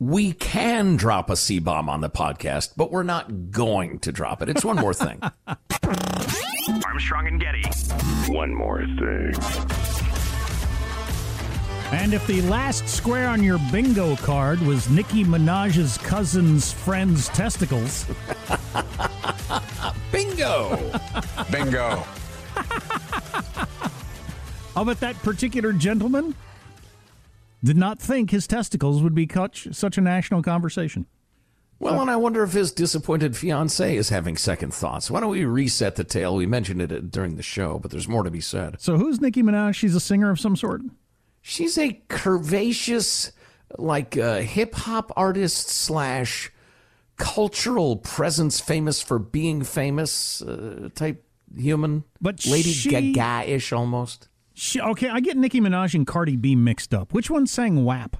We can drop a C bomb on the podcast, but we're not going to drop it. It's one more thing. Armstrong and Getty. One more thing. And if the last square on your bingo card was Nicki Minaj's cousin's friend's testicles. Bingo! Bingo. How about that particular gentleman? Did not think his testicles would be such a national conversation. Well, and I wonder if his disappointed fiance is having second thoughts. Why don't we reset the tale? We mentioned it during the show, but there's more to be said. So, who's Nicki Minaj? She's a singer of some sort? She's a curvaceous, like uh, hip hop artist slash cultural presence, famous for being famous uh, type human. But Lady she- Gaga ish almost. She, okay, I get Nicki Minaj and Cardi B mixed up. Which one sang WAP?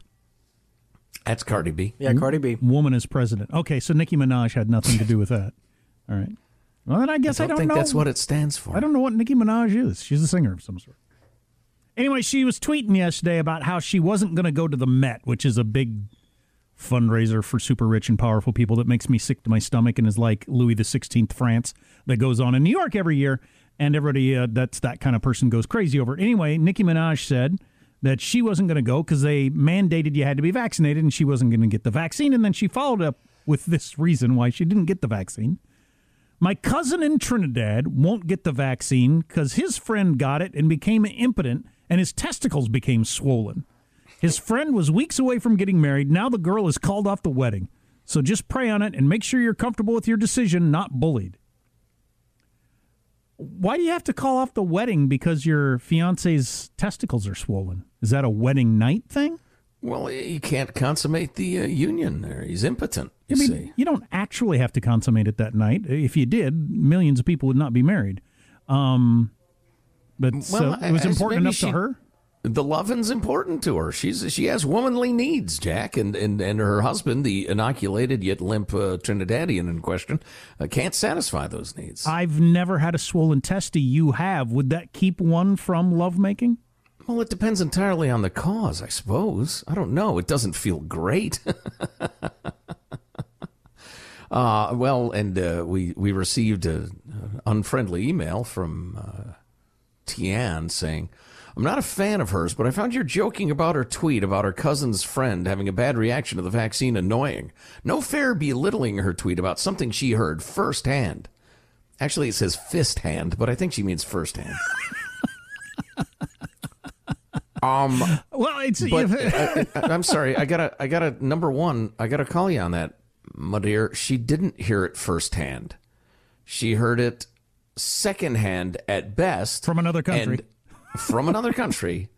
That's Cardi B. Yeah, Cardi B. Woman as president. Okay, so Nicki Minaj had nothing to do with that. All right. Well, then I guess I I don't, don't think know. that's what it stands for. I don't know what Nicki Minaj is. She's a singer of some sort. Anyway, she was tweeting yesterday about how she wasn't going to go to the Met, which is a big fundraiser for super rich and powerful people that makes me sick to my stomach and is like Louis the Sixteenth France that goes on in New York every year, and everybody uh, that's that kind of person goes crazy over it. Anyway, Nicki Minaj said that she wasn't going to go because they mandated you had to be vaccinated, and she wasn't going to get the vaccine. And then she followed up with this reason why she didn't get the vaccine. My cousin in Trinidad won't get the vaccine because his friend got it and became impotent, and his testicles became swollen. His friend was weeks away from getting married. Now the girl is called off the wedding. So just pray on it and make sure you're comfortable with your decision, not bullied. Why do you have to call off the wedding because your fiance's testicles are swollen? Is that a wedding night thing? Well, he can't consummate the uh, union there. He's impotent, I you mean, see. you don't actually have to consummate it that night. If you did, millions of people would not be married. Um, but so it was I- I- important enough she- to her. The lovin's important to her. She's she has womanly needs, Jack, and and, and her husband, the inoculated yet limp uh, Trinidadian in question, uh, can't satisfy those needs. I've never had a swollen testy. You have. Would that keep one from lovemaking? Well, it depends entirely on the cause, I suppose. I don't know. It doesn't feel great. uh, well, and uh, we we received an unfriendly email from uh, Tian saying, "I'm not a fan of hers, but I found your joking about her tweet about her cousin's friend having a bad reaction to the vaccine annoying. No fair belittling her tweet about something she heard firsthand. Actually, it says fist hand, but I think she means first hand." Um, well, it's. but uh, I'm sorry. I gotta. I gotta. Number one. I gotta call you on that, my dear. She didn't hear it firsthand. She heard it secondhand at best From another country. From another country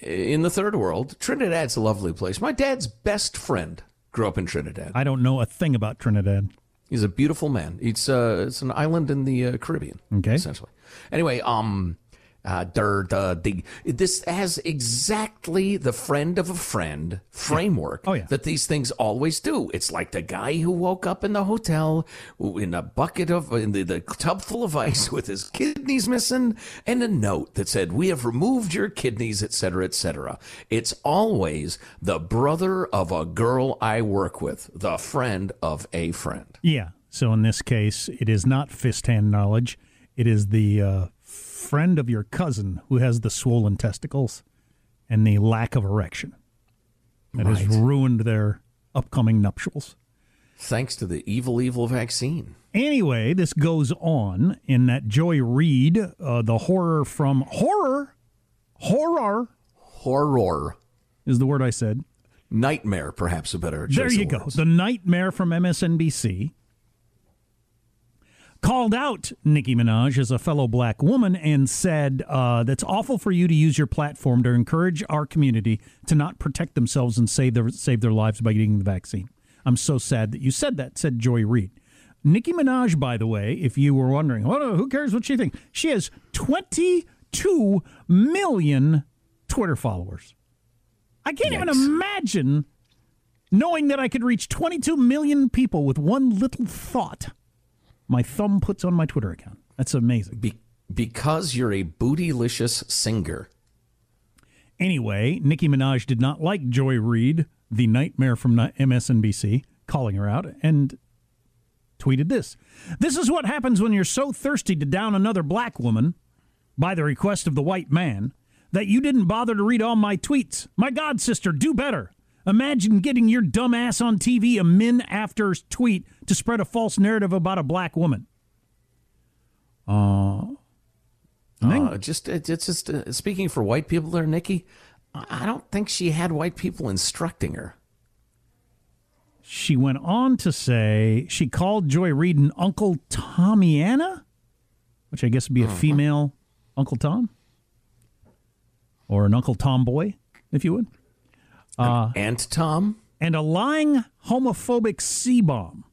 in the third world. Trinidad's a lovely place. My dad's best friend grew up in Trinidad. I don't know a thing about Trinidad. He's a beautiful man. It's uh, it's an island in the uh, Caribbean. Okay. essentially. Anyway, um, uh, der, the, the, this has exactly the friend of a friend framework Oh, yeah. that these things always do. It's like the guy who woke up in the hotel in a bucket of, in the, the tub full of ice with his kidneys missing and a note that said, we have removed your kidneys, etc., etc. It's always the brother of a girl I work with, the friend of a friend. Yeah. So in this case, it is not fist hand knowledge. It is the uh, friend of your cousin who has the swollen testicles and the lack of erection that has ruined their upcoming nuptials. Thanks to the evil, evil vaccine. Anyway, this goes on in that Joy Reid, uh, the horror from horror, horror Horror. is the word I said. Nightmare, perhaps a better There you of go. The nightmare from MSNBC called out Nicki Minaj as a fellow black woman and said uh, that's awful for you to use your platform to encourage our community to not protect themselves and save their save their lives by getting the vaccine. I'm so sad that you said that," said Joy Reid. Nicki Minaj, by the way, if you were wondering, well, who cares what she thinks? She has 22 million Twitter followers. I can't even imagine knowing that I could reach 22 million people with one little thought my thumb puts on my Twitter account. That's amazing. Be- because you're a bootylicious singer. Anyway, Nicki Minaj did not like Joy Reid, the nightmare from MSNBC, calling her out and tweeted this. This is what happens when you're so thirsty to down another black woman by the request of the white man that you didn't bother to read all my tweets. My God, sister, do better. Imagine getting your dumb ass on TV a min after tweet to spread a false narrative about a black woman. Uh, just it- it's just uh, speaking for white people there, Nicki. I don't think she had white people instructing her. She went on to say she called Joy Reid an Uncle Tommyana, which I guess would be a female Uncle Tom or an Uncle Tomboy, if you would, Aunt uh, Tom. and a lying homophobic C bomb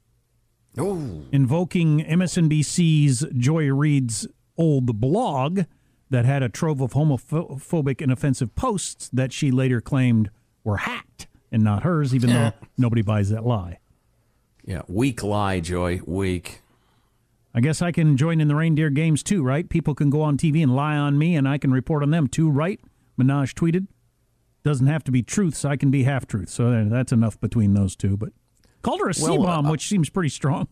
Oh, invoking MSNBC's Joy Reid's old blog that had a trove of homophobic and offensive posts that she later claimed were hacked and not hers, even though nobody buys that lie. yeah. Weak lie, Joy. Weak. I guess I can join in the reindeer games too, right? People can go on TV and lie on me, and I can report on them too, right? Minaj tweeted. Doesn't have to be truths. I can be half truths. So that's enough between those two. But called her a C bomb, uh, which seems pretty strong.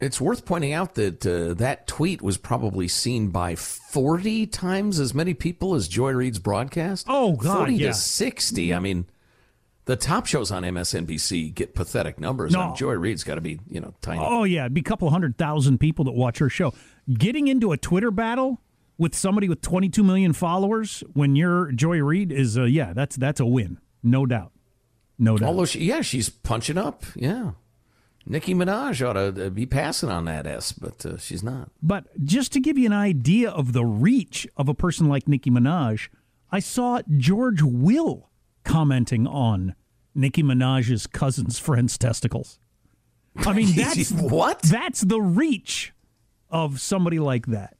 It's worth pointing out that uh, that tweet was probably seen by 40 times as many people as Joy Reid's broadcast. Oh, God, 40 yeah. to 60. I mean, the top shows on MSNBC get pathetic numbers. No. and Joy Reid's got to be, you know, tiny. Oh yeah, it'd be a couple hundred thousand people that watch her show. Getting into a Twitter battle with somebody with 22 million followers when you're Joy Reid is uh, yeah, that's that's a win, no doubt, no doubt. Although, she, yeah, she's punching up. Yeah. Nicki Minaj ought to uh, be passing on that S, but uh, she's not. But just to give you an idea of the reach of a person like Nicki Minaj, I saw George Will commenting on Nicki Minaj's cousin's friend's testicles. I mean, that's what? That's the reach of somebody like that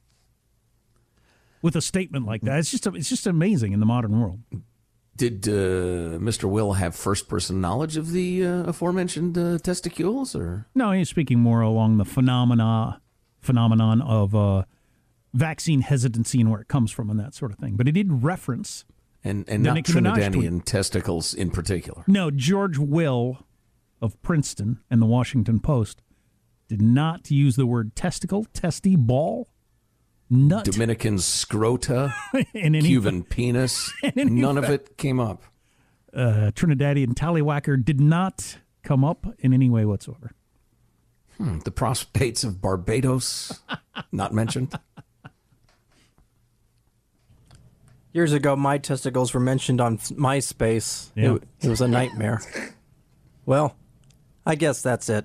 with a statement like that. It's just it's just amazing in the modern world. Did uh, Mr. Will have first person knowledge of the uh, aforementioned uh, testicules? or No, he's speaking more along the phenomena phenomenon of uh, vaccine hesitancy and where it comes from and that sort of thing. But he did reference And, and The not Trinidadian testicles in particular. No, George Will of Princeton and the Washington Post did not use the word testicle, testy, ball, nut, Dominican scrota, in any Cuban penis. None of it came up. uh, Trinidadian tallywhacker did not come up in any way whatsoever. The prospects of Barbados, not mentioned. Years ago, my testicles were mentioned on MySpace. Yeah. It, it was a nightmare. well, I guess that's it.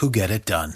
who get it done.